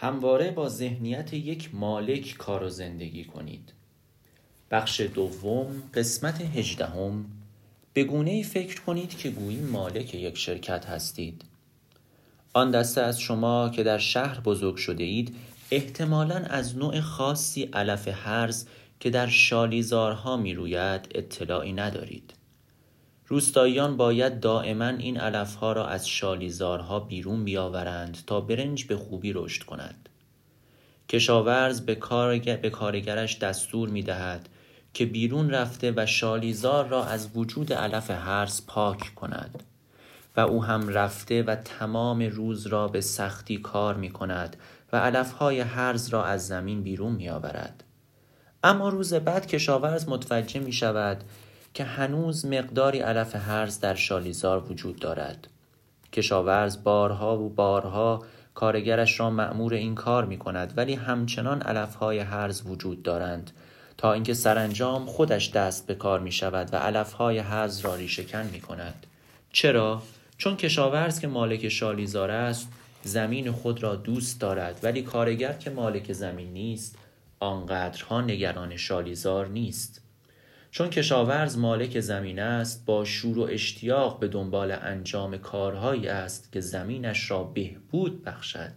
همواره با ذهنیت یک مالک کار و زندگی کنید. بخش دوم قسمت هجدهم. به گونه ای فکر کنید که گویی مالک یک شرکت هستید. آن دسته از شما که در شهر بزرگ شده اید احتمالا از نوع خاصی علف هرز که در شالیزارها می روید اطلاعی ندارید. روستاییان باید دائما این علفها را از شالیزارها بیرون بیاورند تا برنج به خوبی رشد کند کشاورز به, کارگر، به کارگرش دستور می دهد که بیرون رفته و شالیزار را از وجود علف هرز پاک کند و او هم رفته و تمام روز را به سختی کار می کند و علفهای هرز را از زمین بیرون می آورد. اما روز بعد کشاورز متوجه می شود که هنوز مقداری علف هرز در شالیزار وجود دارد. کشاورز بارها و بارها کارگرش را مأمور این کار می کند ولی همچنان علفهای هرز وجود دارند تا اینکه سرانجام خودش دست به کار می شود و علفهای هرز را ریشهکن می کند. چرا؟ چون کشاورز که مالک شالیزار است زمین خود را دوست دارد ولی کارگر که مالک زمین نیست آنقدرها نگران شالیزار نیست چون کشاورز مالک زمین است با شور و اشتیاق به دنبال انجام کارهایی است که زمینش را بهبود بخشد.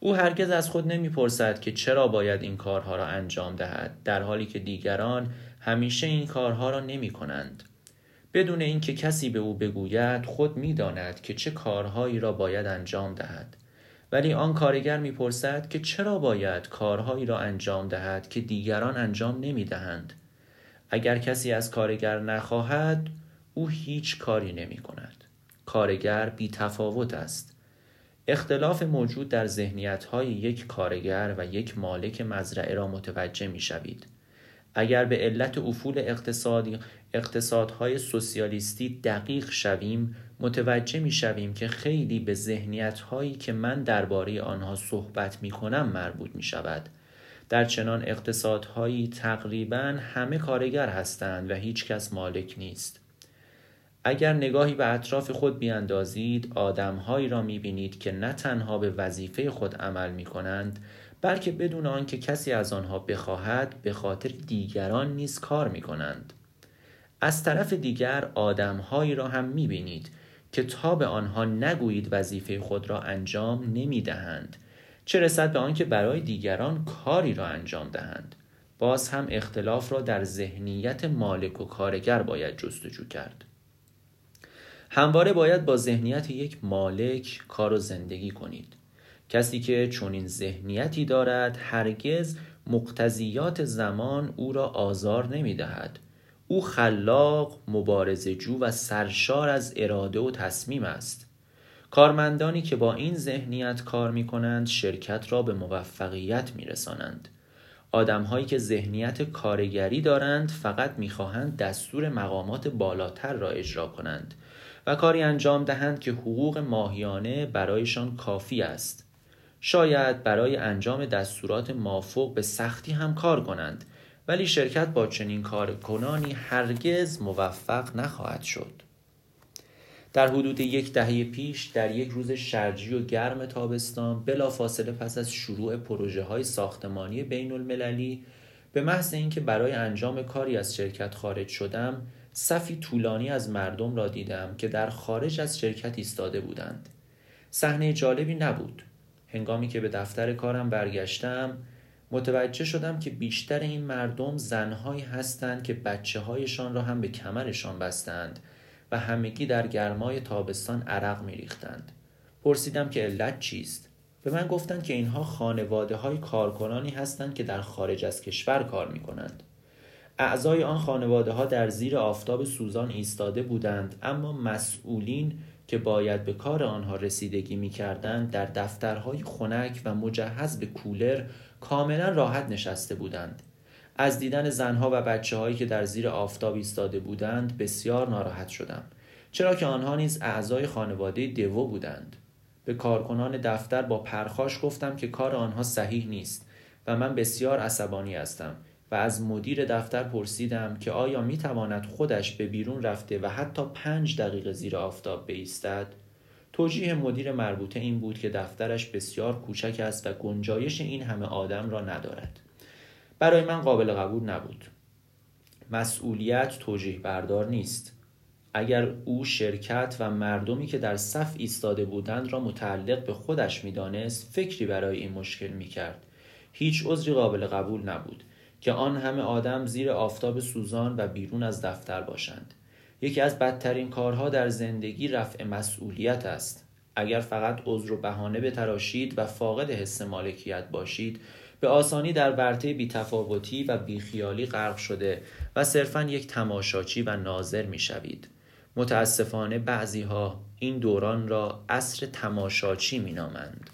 او هرگز از خود نمی‌پرسد که چرا باید این کارها را انجام دهد در حالی که دیگران همیشه این کارها را نمی کنند بدون اینکه کسی به او بگوید خود می‌داند که چه کارهایی را باید انجام دهد. ولی آن کارگر می‌پرسد که چرا باید کارهایی را انجام دهد که دیگران انجام نمی‌دهند. اگر کسی از کارگر نخواهد او هیچ کاری نمی کند. کارگر بی تفاوت است. اختلاف موجود در ذهنیت های یک کارگر و یک مالک مزرعه را متوجه می شوید. اگر به علت افول اقتصادی اقتصادهای سوسیالیستی دقیق شویم متوجه می شویم که خیلی به ذهنیت هایی که من درباره آنها صحبت می کنم مربوط می شود. در چنان اقتصادهایی تقریبا همه کارگر هستند و هیچ کس مالک نیست اگر نگاهی به اطراف خود بیاندازید آدمهایی را می‌بینید که نه تنها به وظیفه خود عمل می کنند بلکه بدون آنکه کسی از آنها بخواهد به خاطر دیگران نیز کار می کنند. از طرف دیگر آدمهایی را هم می بینید که تا به آنها نگویید وظیفه خود را انجام نمی دهند چه رسد به آنکه برای دیگران کاری را انجام دهند. باز هم اختلاف را در ذهنیت مالک و کارگر باید جستجو کرد. همواره باید با ذهنیت یک مالک کار و زندگی کنید. کسی که چنین ذهنیتی دارد هرگز مقتضیات زمان او را آزار نمی دهد او خلاق، جو و سرشار از اراده و تصمیم است. کارمندانی که با این ذهنیت کار می کنند شرکت را به موفقیت می رسانند آدمهایی که ذهنیت کارگری دارند فقط می‌خواهند دستور مقامات بالاتر را اجرا کنند و کاری انجام دهند که حقوق ماهیانه برایشان کافی است. شاید برای انجام دستورات مافوق به سختی هم کار کنند ولی شرکت با چنین کارکنانی هرگز موفق نخواهد شد. در حدود یک دهه پیش در یک روز شرجی و گرم تابستان بلافاصله پس از شروع پروژه های ساختمانی بین المللی به محض اینکه برای انجام کاری از شرکت خارج شدم صفی طولانی از مردم را دیدم که در خارج از شرکت ایستاده بودند. صحنه جالبی نبود. هنگامی که به دفتر کارم برگشتم متوجه شدم که بیشتر این مردم زنهایی هستند که بچه هایشان را هم به کمرشان بستند. و همگی در گرمای تابستان عرق می ریختند. پرسیدم که علت چیست؟ به من گفتند که اینها خانواده های کارکنانی هستند که در خارج از کشور کار می کنند. اعضای آن خانواده ها در زیر آفتاب سوزان ایستاده بودند اما مسئولین که باید به کار آنها رسیدگی می کردند در دفترهای خنک و مجهز به کولر کاملا راحت نشسته بودند از دیدن زنها و بچه هایی که در زیر آفتاب ایستاده بودند بسیار ناراحت شدم. چرا که آنها نیز اعضای خانواده دیو بودند. به کارکنان دفتر با پرخاش گفتم که کار آنها صحیح نیست و من بسیار عصبانی هستم و از مدیر دفتر پرسیدم که آیا می تواند خودش به بیرون رفته و حتی پنج دقیقه زیر آفتاب بایستد توجیه مدیر مربوطه این بود که دفترش بسیار کوچک است و گنجایش این همه آدم را ندارد. برای من قابل قبول نبود. مسئولیت توجیه بردار نیست. اگر او شرکت و مردمی که در صف ایستاده بودند را متعلق به خودش می‌دانست فکری برای این مشکل می‌کرد. هیچ عذری قابل قبول نبود که آن همه آدم زیر آفتاب سوزان و بیرون از دفتر باشند. یکی از بدترین کارها در زندگی رفع مسئولیت است. اگر فقط عذر و بهانه بتراشید و فاقد حس مالکیت باشید به آسانی در ورطه بیتفاوتی و بیخیالی غرق شده و صرفا یک تماشاچی و ناظر می‌شوید متاسفانه بعضی ها این دوران را عصر تماشاچی می نامند.